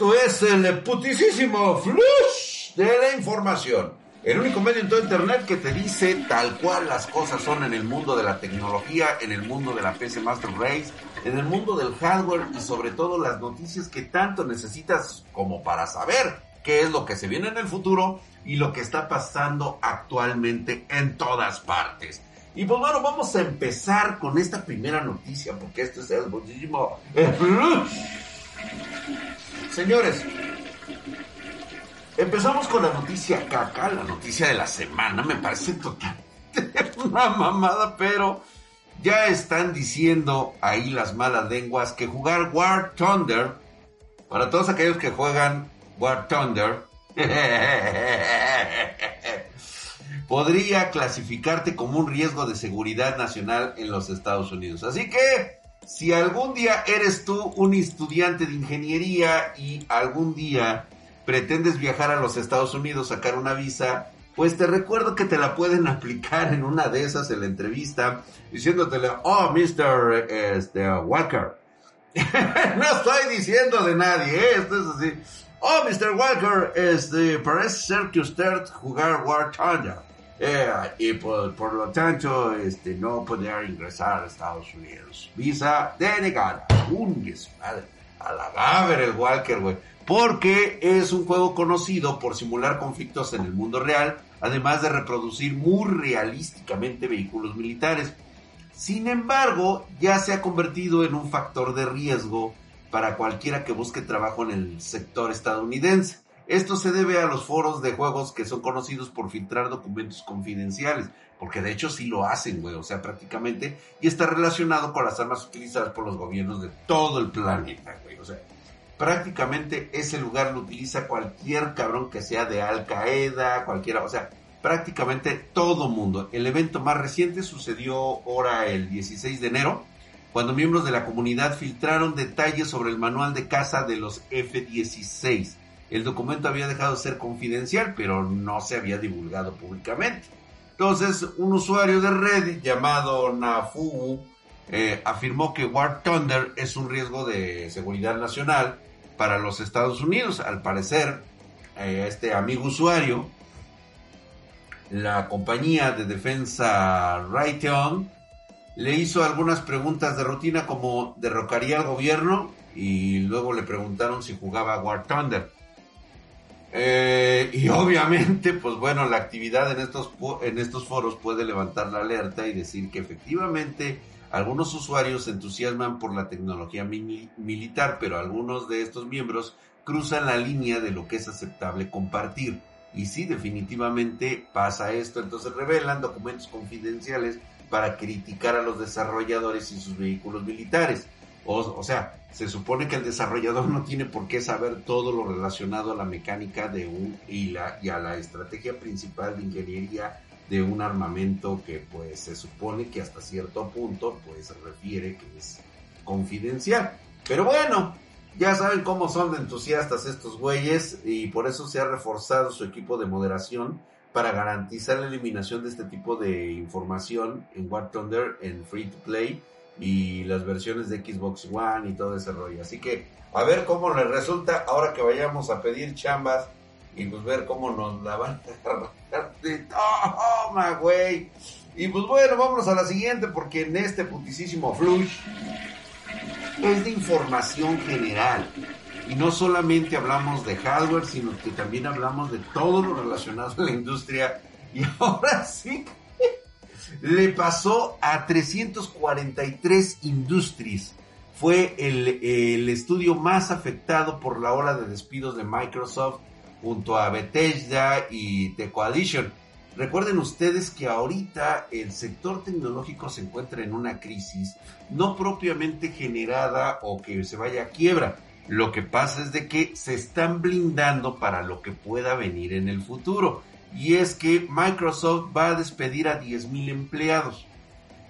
Esto es el putisísimo flush de la información. El único medio en todo Internet que te dice tal cual las cosas son en el mundo de la tecnología, en el mundo de la PC Master Race, en el mundo del hardware y sobre todo las noticias que tanto necesitas como para saber qué es lo que se viene en el futuro y lo que está pasando actualmente en todas partes. Y pues bueno, vamos a empezar con esta primera noticia porque este es el muchísimo Señores, empezamos con la noticia caca, la noticia de la semana, me parece total una mamada, pero ya están diciendo ahí las malas lenguas que jugar War Thunder, para todos aquellos que juegan War Thunder, podría clasificarte como un riesgo de seguridad nacional en los Estados Unidos. Así que, si algún día eres tú un estudiante de ingeniería y algún día pretendes viajar a los Estados Unidos, sacar una visa, pues te recuerdo que te la pueden aplicar en una de esas en la entrevista, diciéndotele, oh, Mr. Este, Walker. no estoy diciendo de nadie, ¿eh? esto es así. Oh, Mr. Walker, este, parece ser que usted jugar War Thunder. Eh, y por, lo tanto, este, no podrá ingresar a Estados Unidos. Visa denegada. Un madre. A la gaber el Walker, güey. Porque es un juego conocido por simular conflictos en el mundo real, además de reproducir muy realísticamente vehículos militares. Sin embargo, ya se ha convertido en un factor de riesgo para cualquiera que busque trabajo en el sector estadounidense. Esto se debe a los foros de juegos que son conocidos por filtrar documentos confidenciales, porque de hecho sí lo hacen, güey, o sea, prácticamente, y está relacionado con las armas utilizadas por los gobiernos de todo el planeta, güey, o sea, prácticamente ese lugar lo utiliza cualquier cabrón que sea de Al Qaeda, cualquiera, o sea, prácticamente todo mundo. El evento más reciente sucedió ahora el 16 de enero, cuando miembros de la comunidad filtraron detalles sobre el manual de caza de los F-16 el documento había dejado de ser confidencial, pero no se había divulgado públicamente. Entonces, un usuario de Reddit llamado Nafu eh, afirmó que War Thunder es un riesgo de seguridad nacional para los Estados Unidos. Al parecer, eh, este amigo usuario, la compañía de defensa Raytheon, le hizo algunas preguntas de rutina como derrocaría al gobierno y luego le preguntaron si jugaba War Thunder. Eh, y obviamente, pues bueno, la actividad en estos, en estos foros puede levantar la alerta y decir que efectivamente algunos usuarios se entusiasman por la tecnología militar, pero algunos de estos miembros cruzan la línea de lo que es aceptable compartir. Y sí, definitivamente pasa esto. Entonces revelan documentos confidenciales para criticar a los desarrolladores y sus vehículos militares. O, sea, se supone que el desarrollador no tiene por qué saber todo lo relacionado a la mecánica de un y, y a la estrategia principal de ingeniería de un armamento que pues se supone que hasta cierto punto pues refiere que es confidencial. Pero bueno, ya saben cómo son de entusiastas estos güeyes y por eso se ha reforzado su equipo de moderación para garantizar la eliminación de este tipo de información en War Thunder en Free to Play y las versiones de Xbox One y todo ese rollo. Así que a ver cómo les resulta ahora que vayamos a pedir chambas y pues ver cómo nos la van a toma, güey. Y pues bueno, vámonos a la siguiente porque en este putisísimo flush es de información general. Y no solamente hablamos de hardware, sino que también hablamos de todo lo relacionado a la industria. Y ahora sí le pasó a 343 Industries. Fue el, estudio más afectado por la ola de despidos de Microsoft junto a Bethesda y The Coalition. Recuerden ustedes que ahorita el sector tecnológico se encuentra en una crisis no propiamente generada o que se vaya a quiebra. Lo que pasa es de que se están blindando para lo que pueda venir en el futuro y es que Microsoft va a despedir a 10.000 empleados.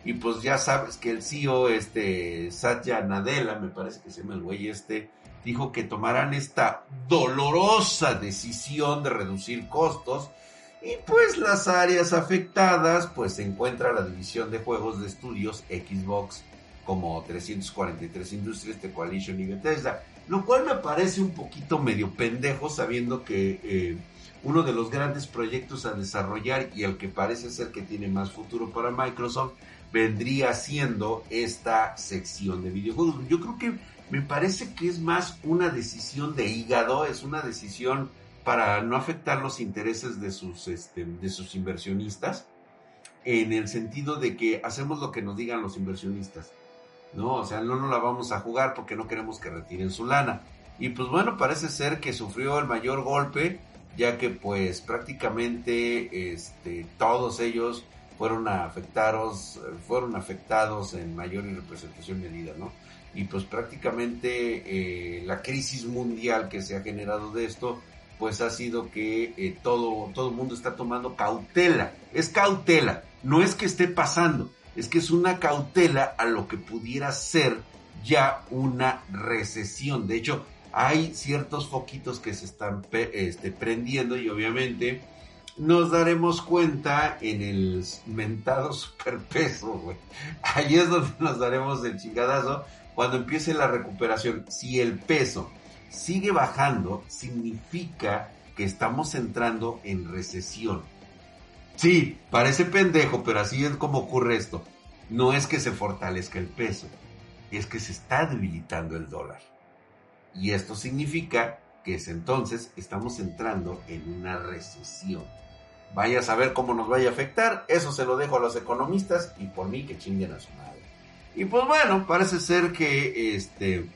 Y pues ya sabes que el CEO, este, Satya Nadella, me parece que se llama el güey este, dijo que tomarán esta dolorosa decisión de reducir costos. Y pues las áreas afectadas, pues se encuentra la división de juegos de estudios Xbox, como 343 Industries, The Coalition y Bethesda. lo cual me parece un poquito medio pendejo sabiendo que eh, uno de los grandes proyectos a desarrollar y el que parece ser que tiene más futuro para Microsoft vendría siendo esta sección de videojuegos. Yo creo que me parece que es más una decisión de hígado, es una decisión para no afectar los intereses de sus, este, de sus inversionistas, en el sentido de que hacemos lo que nos digan los inversionistas, ¿no? O sea, no nos la vamos a jugar porque no queremos que retiren su lana. Y pues bueno, parece ser que sufrió el mayor golpe, ya que pues prácticamente este, todos ellos fueron afectados, fueron afectados en mayor representación medida, ¿no? y pues prácticamente eh, la crisis mundial que se ha generado de esto pues ha sido que eh, todo todo el mundo está tomando cautela. Es cautela. No es que esté pasando es que es una cautela a lo que pudiera ser ya una recesión. De hecho hay ciertos foquitos que se están este, prendiendo y obviamente nos daremos cuenta en el mentado superpeso, güey. Ahí es donde nos daremos el chingadazo cuando empiece la recuperación, si el peso sigue bajando, significa que estamos entrando en recesión. Sí, parece pendejo, pero así es como ocurre esto. No es que se fortalezca el peso, es que se está debilitando el dólar. Y esto significa que es entonces estamos entrando en una recesión. Vaya a saber cómo nos vaya a afectar, eso se lo dejo a los economistas y por mí que chinguen a su madre. Y pues bueno, parece ser que este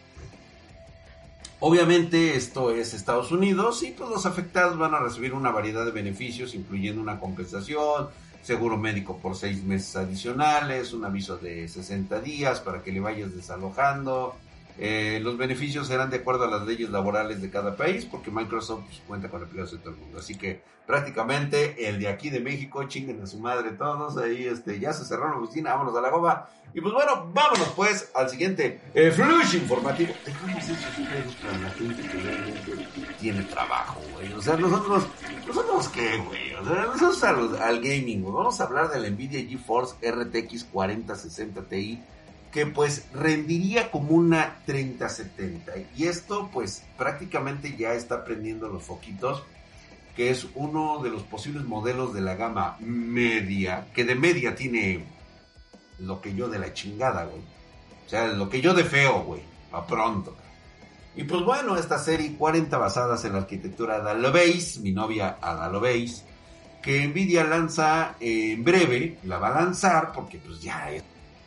obviamente esto es Estados Unidos y pues los afectados van a recibir una variedad de beneficios, incluyendo una compensación, seguro médico por seis meses adicionales, un aviso de 60 días para que le vayas desalojando, eh, los beneficios serán de acuerdo a las leyes laborales de cada país, porque Microsoft pues, cuenta con empleados de todo el mundo. Así que prácticamente el de aquí de México, chinguen a su madre todos. Ahí este, ya se cerró la oficina, vámonos a la goma. Y pues bueno, vámonos pues al siguiente eh, flush informativo. Dejamos esos pedos para la gente que realmente tiene trabajo, güey. O sea, nosotros, nosotros qué, güey. O sea, nosotros al, al gaming. Vamos a hablar de la Nvidia GeForce RTX 4060 Ti que pues rendiría como una 3070 y esto pues prácticamente ya está prendiendo los foquitos que es uno de los posibles modelos de la gama media que de media tiene lo que yo de la chingada güey. O sea lo que yo de feo güey a pronto. Y pues bueno esta serie 40 basadas en la arquitectura Ada mi novia Ada Lovelace que Nvidia lanza en breve la va a lanzar porque pues ya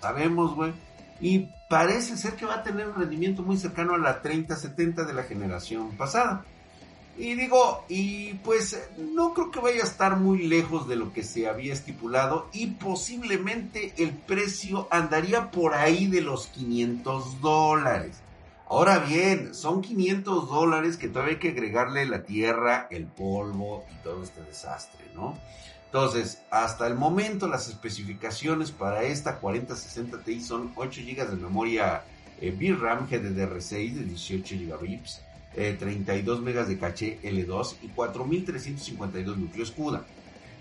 sabemos güey y parece ser que va a tener un rendimiento muy cercano a la 30-70 de la generación pasada. Y digo, y pues no creo que vaya a estar muy lejos de lo que se había estipulado y posiblemente el precio andaría por ahí de los 500 dólares. Ahora bien, son 500 dólares que todavía hay que agregarle la tierra, el polvo y todo este desastre, ¿no? Entonces, hasta el momento las especificaciones para esta 4060 Ti son 8 GB de memoria eh, VRAM GDDR6 de 18 GB, eh, 32 MB de caché L2 y 4352 núcleos CUDA.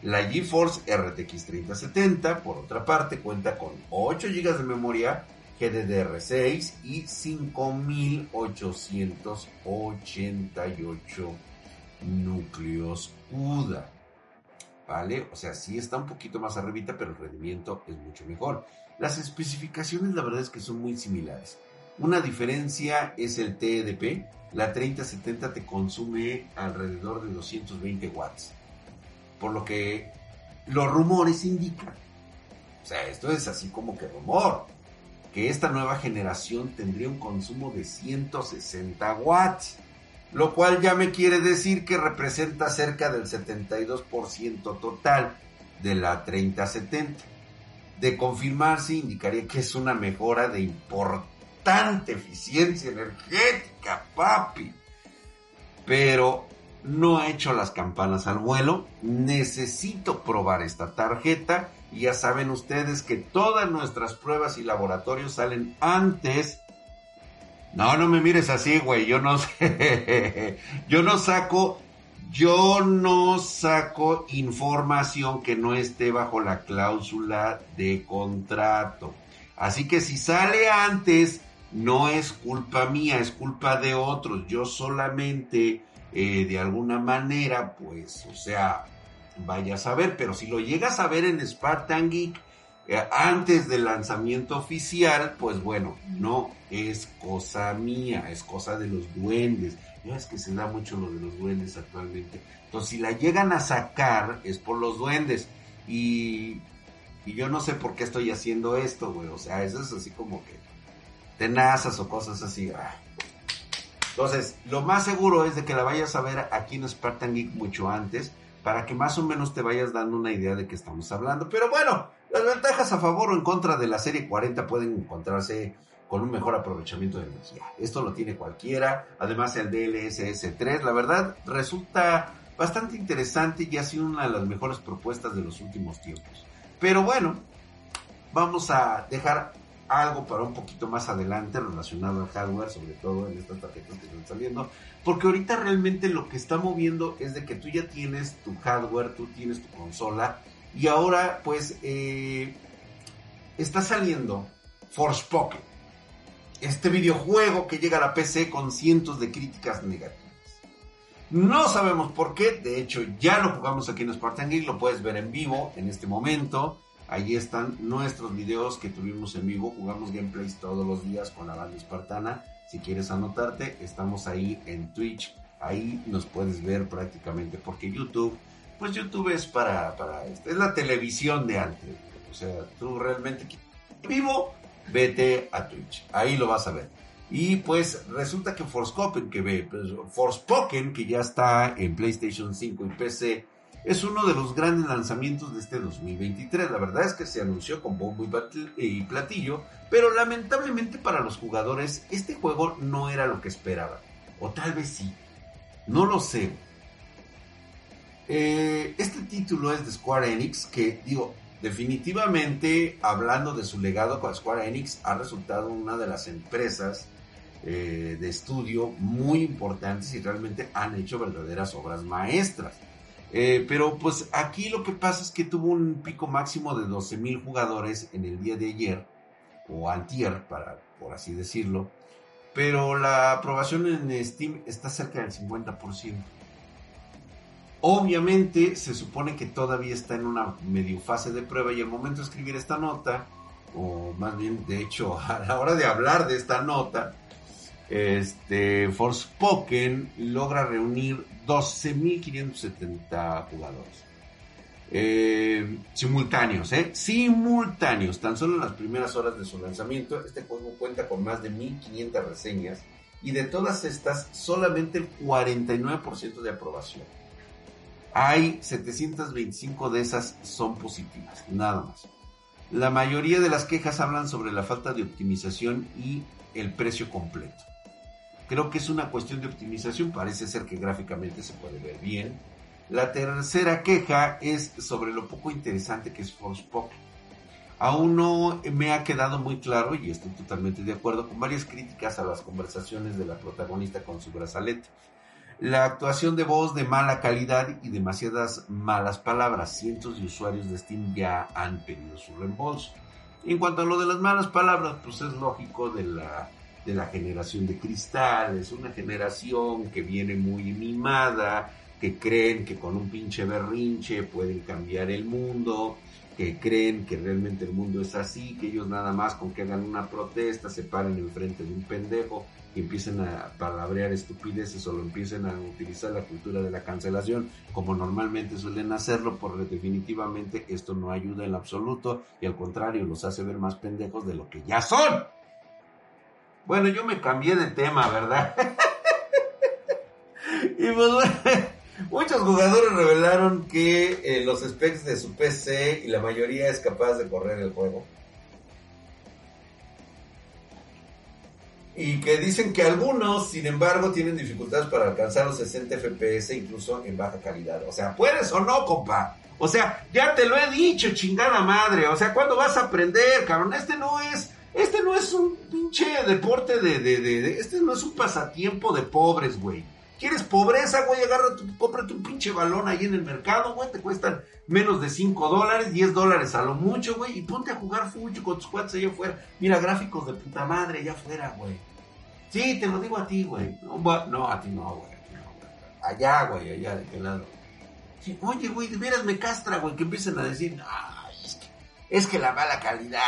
La GeForce RTX 3070, por otra parte, cuenta con 8 GB de memoria GDDR6 y 5888 núcleos CUDA. ¿Vale? O sea, sí está un poquito más arribita, pero el rendimiento es mucho mejor. Las especificaciones la verdad es que son muy similares. Una diferencia es el TDP. La 3070 te consume alrededor de 220 watts. Por lo que los rumores indican, o sea, esto es así como que rumor, que esta nueva generación tendría un consumo de 160 watts lo cual ya me quiere decir que representa cerca del 72% total de la 3070. De confirmarse, indicaría que es una mejora de importante eficiencia energética, papi. Pero no he hecho las campanas al vuelo, necesito probar esta tarjeta. Y ya saben ustedes que todas nuestras pruebas y laboratorios salen antes no, no me mires así, güey. Yo no sé. Yo no saco. Yo no saco información que no esté bajo la cláusula de contrato. Así que si sale antes no es culpa mía, es culpa de otros. Yo solamente, eh, de alguna manera, pues, o sea, vaya a saber, pero si lo llegas a ver en Spartan antes del lanzamiento oficial, pues bueno, no es cosa mía, es cosa de los duendes. Ya es que se da mucho lo de los duendes actualmente. Entonces, si la llegan a sacar, es por los duendes. Y, y yo no sé por qué estoy haciendo esto, güey. O sea, eso es así como que tenazas o cosas así. Entonces, lo más seguro es de que la vayas a ver aquí en Spartan mucho antes, para que más o menos te vayas dando una idea de qué estamos hablando. Pero bueno, las ventajas a favor o en contra de la serie 40 pueden encontrarse con un mejor aprovechamiento de energía. Esto lo tiene cualquiera. Además, el DLSS 3, la verdad, resulta bastante interesante y ha sido una de las mejores propuestas de los últimos tiempos. Pero bueno, vamos a dejar algo para un poquito más adelante relacionado al hardware, sobre todo en estas tarjetas que están saliendo, porque ahorita realmente lo que está moviendo es de que tú ya tienes tu hardware, tú tienes tu consola y ahora pues eh, está saliendo Forspoken, este videojuego que llega a la PC con cientos de críticas negativas. No sabemos por qué, de hecho ya lo jugamos aquí en Spartan Geek, lo puedes ver en vivo en este momento. Ahí están nuestros videos que tuvimos en vivo. Jugamos gameplays todos los días con la banda espartana. Si quieres anotarte, estamos ahí en Twitch. Ahí nos puedes ver prácticamente porque YouTube, pues YouTube es para, para este, es la televisión de antes. O sea, tú realmente vivo, vete a Twitch. Ahí lo vas a ver. Y pues resulta que Forspoken, que ve, pues, Forspoken, que ya está en PlayStation 5 y PC, es uno de los grandes lanzamientos de este 2023. La verdad es que se anunció con bombo y platillo, pero lamentablemente para los jugadores este juego no era lo que esperaban. O tal vez sí. No lo sé. Eh, este título es de Square Enix, que digo, definitivamente hablando de su legado con Square Enix, ha resultado una de las empresas eh, de estudio muy importantes y realmente han hecho verdaderas obras maestras. Eh, pero pues aquí lo que pasa es que tuvo un pico máximo de 12.000 jugadores en el día de ayer, o antier, para, por así decirlo. Pero la aprobación en Steam está cerca del 50%. Obviamente se supone que todavía está en una medio fase de prueba y al momento de escribir esta nota, o más bien de hecho a la hora de hablar de esta nota, este, Forspoken logra reunir 12.570 jugadores. Eh, simultáneos, ¿eh? Simultáneos. Tan solo en las primeras horas de su lanzamiento, este juego cuenta con más de 1.500 reseñas y de todas estas, solamente el 49% de aprobación. Hay 725 de esas son positivas, nada más. La mayoría de las quejas hablan sobre la falta de optimización y el precio completo. Creo que es una cuestión de optimización, parece ser que gráficamente se puede ver bien. La tercera queja es sobre lo poco interesante que es Forspoken. Aún no me ha quedado muy claro, y estoy totalmente de acuerdo, con varias críticas a las conversaciones de la protagonista con su brazalete. La actuación de voz de mala calidad y demasiadas malas palabras. Cientos de usuarios de Steam ya han pedido su reembolso. En cuanto a lo de las malas palabras, pues es lógico de la de la generación de cristal, es una generación que viene muy mimada, que creen que con un pinche berrinche pueden cambiar el mundo, que creen que realmente el mundo es así, que ellos nada más con que hagan una protesta se paren enfrente de un pendejo y empiecen a palabrear estupideces o lo empiecen a utilizar la cultura de la cancelación como normalmente suelen hacerlo, porque definitivamente esto no ayuda en absoluto y al contrario los hace ver más pendejos de lo que ya son. Bueno, yo me cambié de tema, ¿verdad? y pues muchos jugadores revelaron que eh, los specs de su PC y la mayoría es capaz de correr el juego. Y que dicen que algunos, sin embargo, tienen dificultades para alcanzar los 60 FPS incluso en baja calidad. O sea, ¿puedes o no, compa? O sea, ya te lo he dicho, chingada madre. O sea, ¿cuándo vas a aprender, cabrón? Este no es este no es un pinche deporte de, de, de, Este no es un pasatiempo de pobres, güey. ¿Quieres pobreza, güey? Agarra, tu, cómprate un pinche balón ahí en el mercado, güey. Te cuestan menos de 5 dólares, 10 dólares a lo mucho, güey. Y ponte a jugar fucho con tus cuates allá afuera. Mira, gráficos de puta madre allá afuera, güey. Sí, te lo digo a ti, güey. No, a ti no, güey. Allá, güey, allá, de qué lado. Sí, oye, güey, de veras me castra, güey, que empiecen a decir, es que, la mala calidad,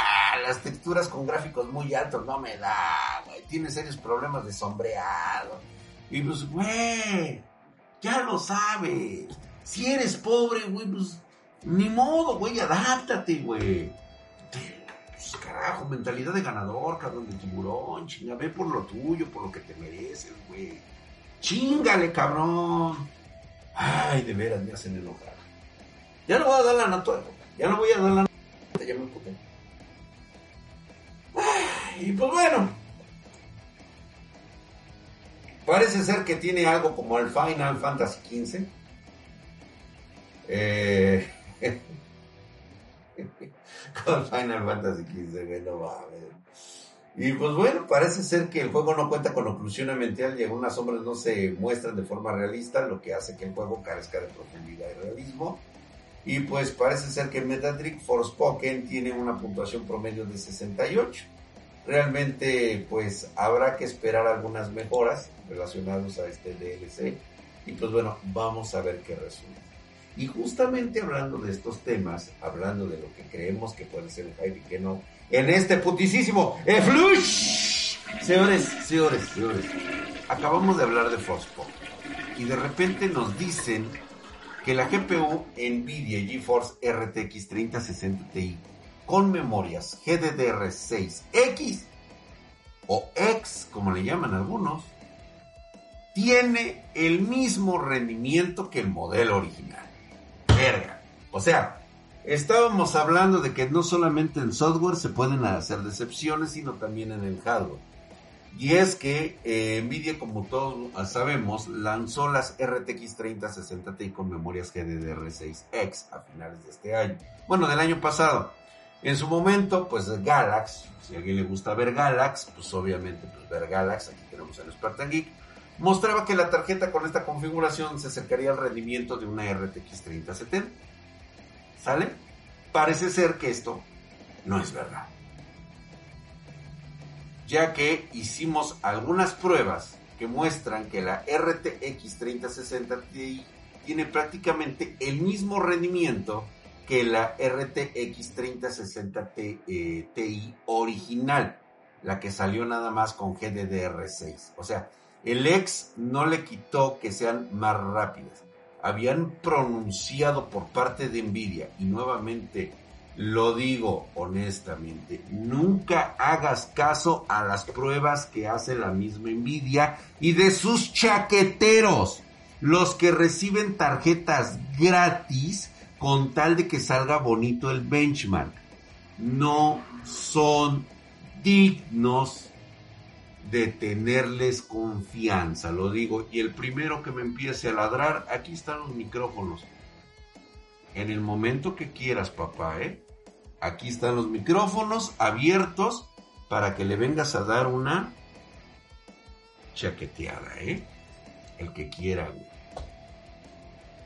las texturas con gráficos muy altos no me da, güey. Tiene serios problemas de sombreado y pues, güey, ya lo sabes. Si eres pobre, güey, pues ni modo, güey, adáptate, güey. Pues carajo, mentalidad de ganador, cabrón, de tiburón, chinga, ve por lo tuyo, por lo que te mereces, güey. Chingale, cabrón. Ay, de veras me hacen enojar. Ya no voy a dar la nota, ya no voy a dar la ya me y pues bueno, Parece ser que tiene algo como el Final Fantasy XV. Eh, con Final Fantasy XV, güey, no ver. Y pues bueno, parece ser que el juego no cuenta con oclusión ambiental y algunas sombras no se muestran de forma realista, lo que hace que el juego carezca de profundidad y realismo. Y pues parece ser que Metacritic Forspoken tiene una puntuación promedio de 68 realmente pues habrá que esperar algunas mejoras relacionadas a este DLC y pues bueno, vamos a ver qué resulta. Y justamente hablando de estos temas, hablando de lo que creemos que puede ser el hype y que no, en este putisísimo Flush. Señores, señores, señores, acabamos de hablar de Fospo y de repente nos dicen que la GPU Nvidia GeForce RTX 3060 Ti con memorias GDDR6X o X, como le llaman algunos, tiene el mismo rendimiento que el modelo original. Verga. O sea, estábamos hablando de que no solamente en software se pueden hacer decepciones, sino también en el hardware. Y es que eh, Nvidia, como todos sabemos, lanzó las RTX 3060 Ti con memorias GDDR6X a finales de este año. Bueno, del año pasado. En su momento, pues Galax, si a alguien le gusta ver Galax, pues obviamente pues ver Galax, aquí tenemos el Spartan Geek, mostraba que la tarjeta con esta configuración se acercaría al rendimiento de una RTX 3070. ¿Sale? Parece ser que esto no es verdad. Ya que hicimos algunas pruebas que muestran que la RTX 3060 Ti tiene prácticamente el mismo rendimiento que la RTX 3060 Ti original, la que salió nada más con GDDR6. O sea, el X no le quitó que sean más rápidas. Habían pronunciado por parte de Nvidia, y nuevamente lo digo honestamente, nunca hagas caso a las pruebas que hace la misma Nvidia y de sus chaqueteros, los que reciben tarjetas gratis con tal de que salga bonito el benchmark. No son dignos de tenerles confianza, lo digo. Y el primero que me empiece a ladrar, aquí están los micrófonos. En el momento que quieras, papá, ¿eh? Aquí están los micrófonos abiertos para que le vengas a dar una chaqueteada, ¿eh? El que quiera,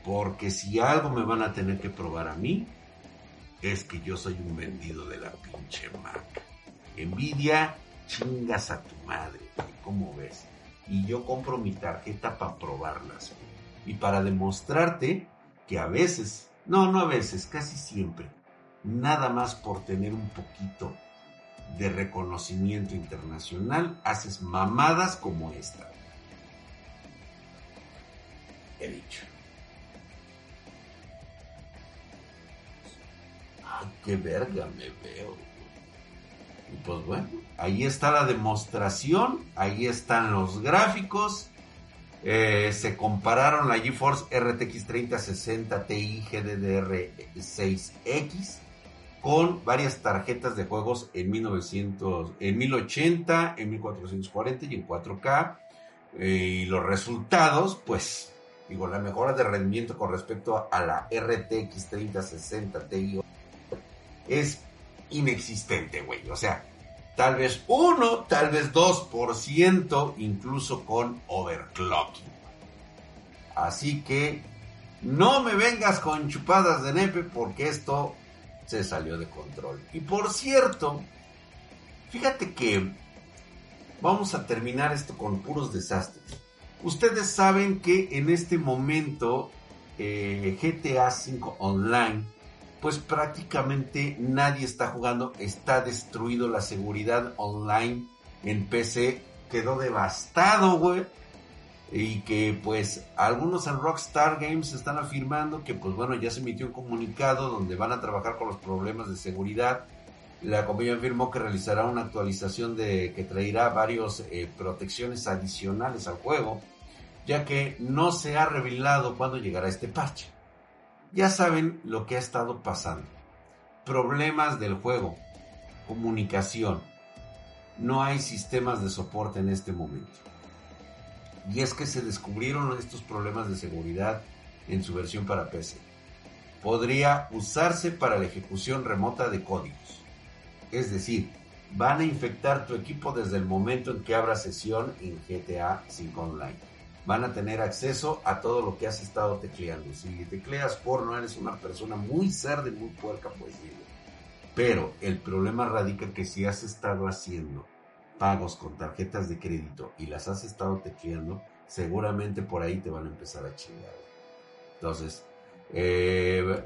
porque si algo me van a tener que probar a mí, es que yo soy un vendido de la pinche Mac. Envidia, chingas a tu madre, ¿cómo ves? Y yo compro mi tarjeta para probarlas. Y para demostrarte que a veces, no, no a veces, casi siempre, nada más por tener un poquito de reconocimiento internacional, haces mamadas como esta. He dicho. qué verga me veo. Y pues bueno, ahí está la demostración, ahí están los gráficos. Eh, se compararon la GeForce RTX 3060 Ti GDDR6X con varias tarjetas de juegos en 1900, en 1080, en 1440 y en 4K. Eh, y los resultados, pues, digo, la mejora de rendimiento con respecto a la RTX 3060 Ti es inexistente, güey. O sea, tal vez 1, tal vez 2%, incluso con overclocking. Así que no me vengas con chupadas de nepe porque esto se salió de control. Y por cierto, fíjate que vamos a terminar esto con puros desastres. Ustedes saben que en este momento eh, GTA V Online, pues prácticamente nadie está jugando, está destruido la seguridad online en PC, quedó devastado, güey y que pues algunos en Rockstar Games están afirmando que pues bueno ya se emitió un comunicado donde van a trabajar con los problemas de seguridad. La compañía afirmó que realizará una actualización de que traerá varios eh, protecciones adicionales al juego, ya que no se ha revelado cuándo llegará este parche. Ya saben lo que ha estado pasando. Problemas del juego, comunicación. No hay sistemas de soporte en este momento y es que se descubrieron estos problemas de seguridad en su versión para PC. Podría usarse para la ejecución remota de códigos. Es decir, van a infectar tu equipo desde el momento en que abra sesión en GTA 5 Online. Van a tener acceso a todo lo que has estado tecleando. Si tecleas porno, eres una persona muy cerda y muy puerca, pues digo. Pero el problema radica que si has estado haciendo pagos con tarjetas de crédito y las has estado tecleando, seguramente por ahí te van a empezar a chingar. Entonces, eh,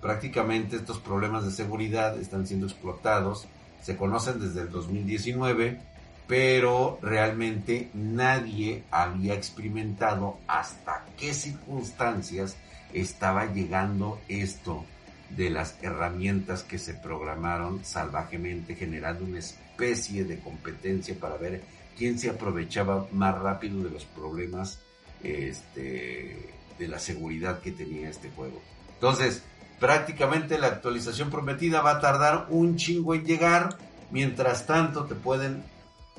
prácticamente estos problemas de seguridad están siendo explotados, se conocen desde el 2019, pero realmente nadie había experimentado hasta qué circunstancias estaba llegando esto de las herramientas que se programaron salvajemente generando una especie de competencia para ver quién se aprovechaba más rápido de los problemas este, de la seguridad que tenía este juego. Entonces, prácticamente la actualización prometida va a tardar un chingo en llegar. Mientras tanto, te pueden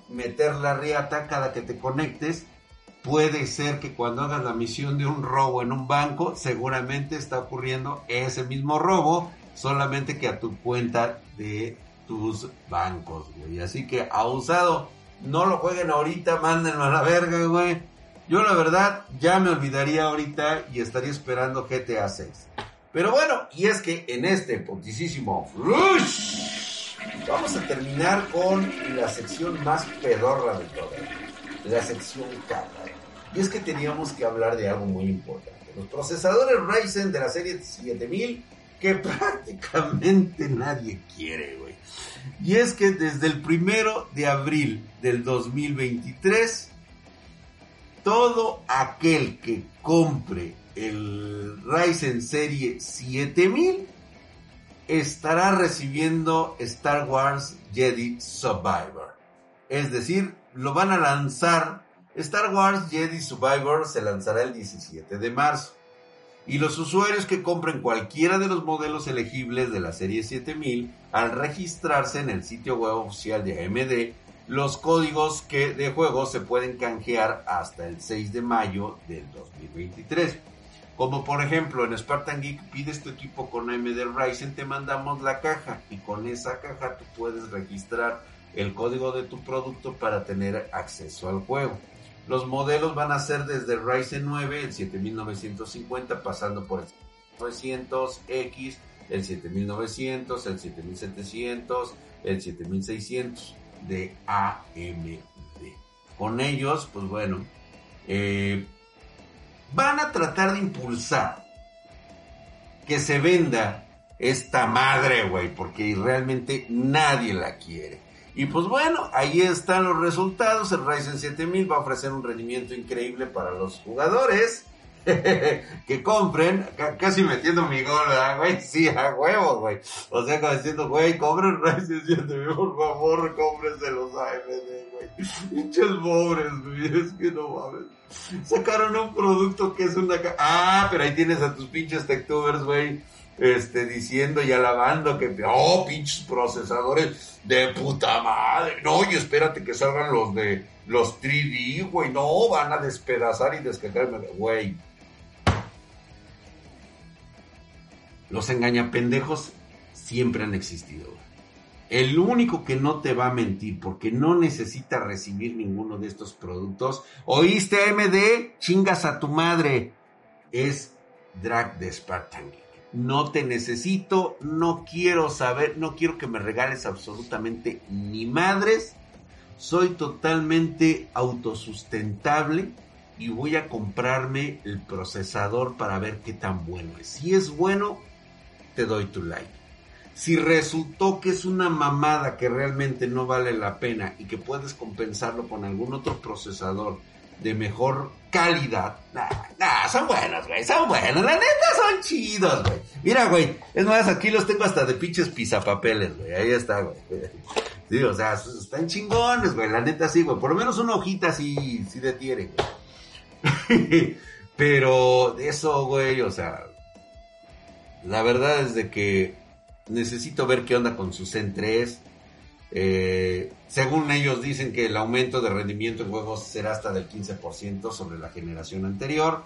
meter la riata cada que te conectes. Puede ser que cuando hagas la misión de un robo en un banco, seguramente está ocurriendo ese mismo robo, solamente que a tu cuenta de bancos, güey. Así que abusado, no lo jueguen ahorita, mándenlo a la verga, güey. Yo la verdad ya me olvidaría ahorita y estaría esperando GTA 6. Pero bueno, y es que en este ponticísimo Flush vamos a terminar con la sección más pedorra de todas, la sección cara. Y es que teníamos que hablar de algo muy importante. Los procesadores Ryzen de la serie 7000 que prácticamente nadie quiere, güey. Y es que desde el primero de abril del 2023, todo aquel que compre el Ryzen serie 7000 estará recibiendo Star Wars Jedi Survivor. Es decir, lo van a lanzar. Star Wars Jedi Survivor se lanzará el 17 de marzo y los usuarios que compren cualquiera de los modelos elegibles de la serie 7000 al registrarse en el sitio web oficial de AMD, los códigos que de juego se pueden canjear hasta el 6 de mayo del 2023. Como por ejemplo en Spartan Geek pides tu equipo con AMD Ryzen, te mandamos la caja y con esa caja tú puedes registrar el código de tu producto para tener acceso al juego. Los modelos van a ser desde el Ryzen 9, el 7950, pasando por el 900X, el 7900, el 7700, el 7600 de AMD. Con ellos, pues bueno, eh, van a tratar de impulsar que se venda esta madre, güey, porque realmente nadie la quiere. Y pues bueno, ahí están los resultados. El Ryzen 7000 va a ofrecer un rendimiento increíble para los jugadores que compren, casi metiendo mi gol, ¿verdad, güey? Sí, a huevos, güey. O sea, como diciendo, güey, compren Ryzen 7000, por favor, cómprense los AMD, güey. Pinches pobres, güey, es que no mames. Sacaron un producto que es una... Ah, pero ahí tienes a tus pinches techtubers, güey este, diciendo y alabando que, oh, pinches procesadores de puta madre. No, y espérate que salgan los de los 3D, güey. No, van a despedazar y descargarme, güey. Los engañapendejos siempre han existido. El único que no te va a mentir porque no necesita recibir ninguno de estos productos. ¿Oíste AMD? Chingas a tu madre. es drag de Spartan. No te necesito, no quiero saber, no quiero que me regales absolutamente ni madres. Soy totalmente autosustentable y voy a comprarme el procesador para ver qué tan bueno es. Si es bueno, te doy tu like. Si resultó que es una mamada que realmente no vale la pena y que puedes compensarlo con algún otro procesador de mejor calidad. Nah, son buenos, güey, son buenos. La neta son chidos, güey. Mira, güey, es más, aquí los tengo hasta de pinches pisapapeles, güey. Ahí está, güey. Sí, o sea, están chingones, güey. La neta sí, güey. Por lo menos una hojita sí, sí detiene, güey. Pero eso, güey, o sea, la verdad es de que necesito ver qué onda con su Zen 3 eh, según ellos dicen que el aumento de rendimiento en juegos será hasta del 15% sobre la generación anterior,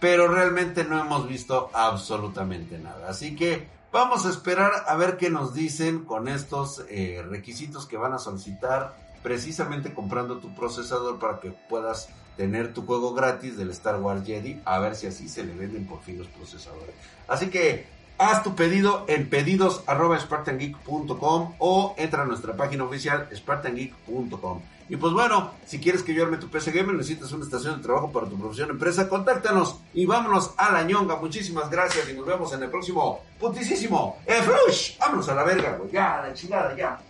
pero realmente no hemos visto absolutamente nada. Así que vamos a esperar a ver qué nos dicen con estos eh, requisitos que van a solicitar precisamente comprando tu procesador para que puedas tener tu juego gratis del Star Wars Jedi, a ver si así se le venden por fin los procesadores. Así que Haz tu pedido en pedidos.spartangeek.com o entra a nuestra página oficial spartangeek.com. Y pues bueno, si quieres que yo arme tu PC Gamer, necesitas una estación de trabajo para tu profesión empresa, contáctanos y vámonos a la ñonga. Muchísimas gracias y nos vemos en el próximo putisísimo Efrush. Vámonos a la verga, güey. Ya, la chingada, ya.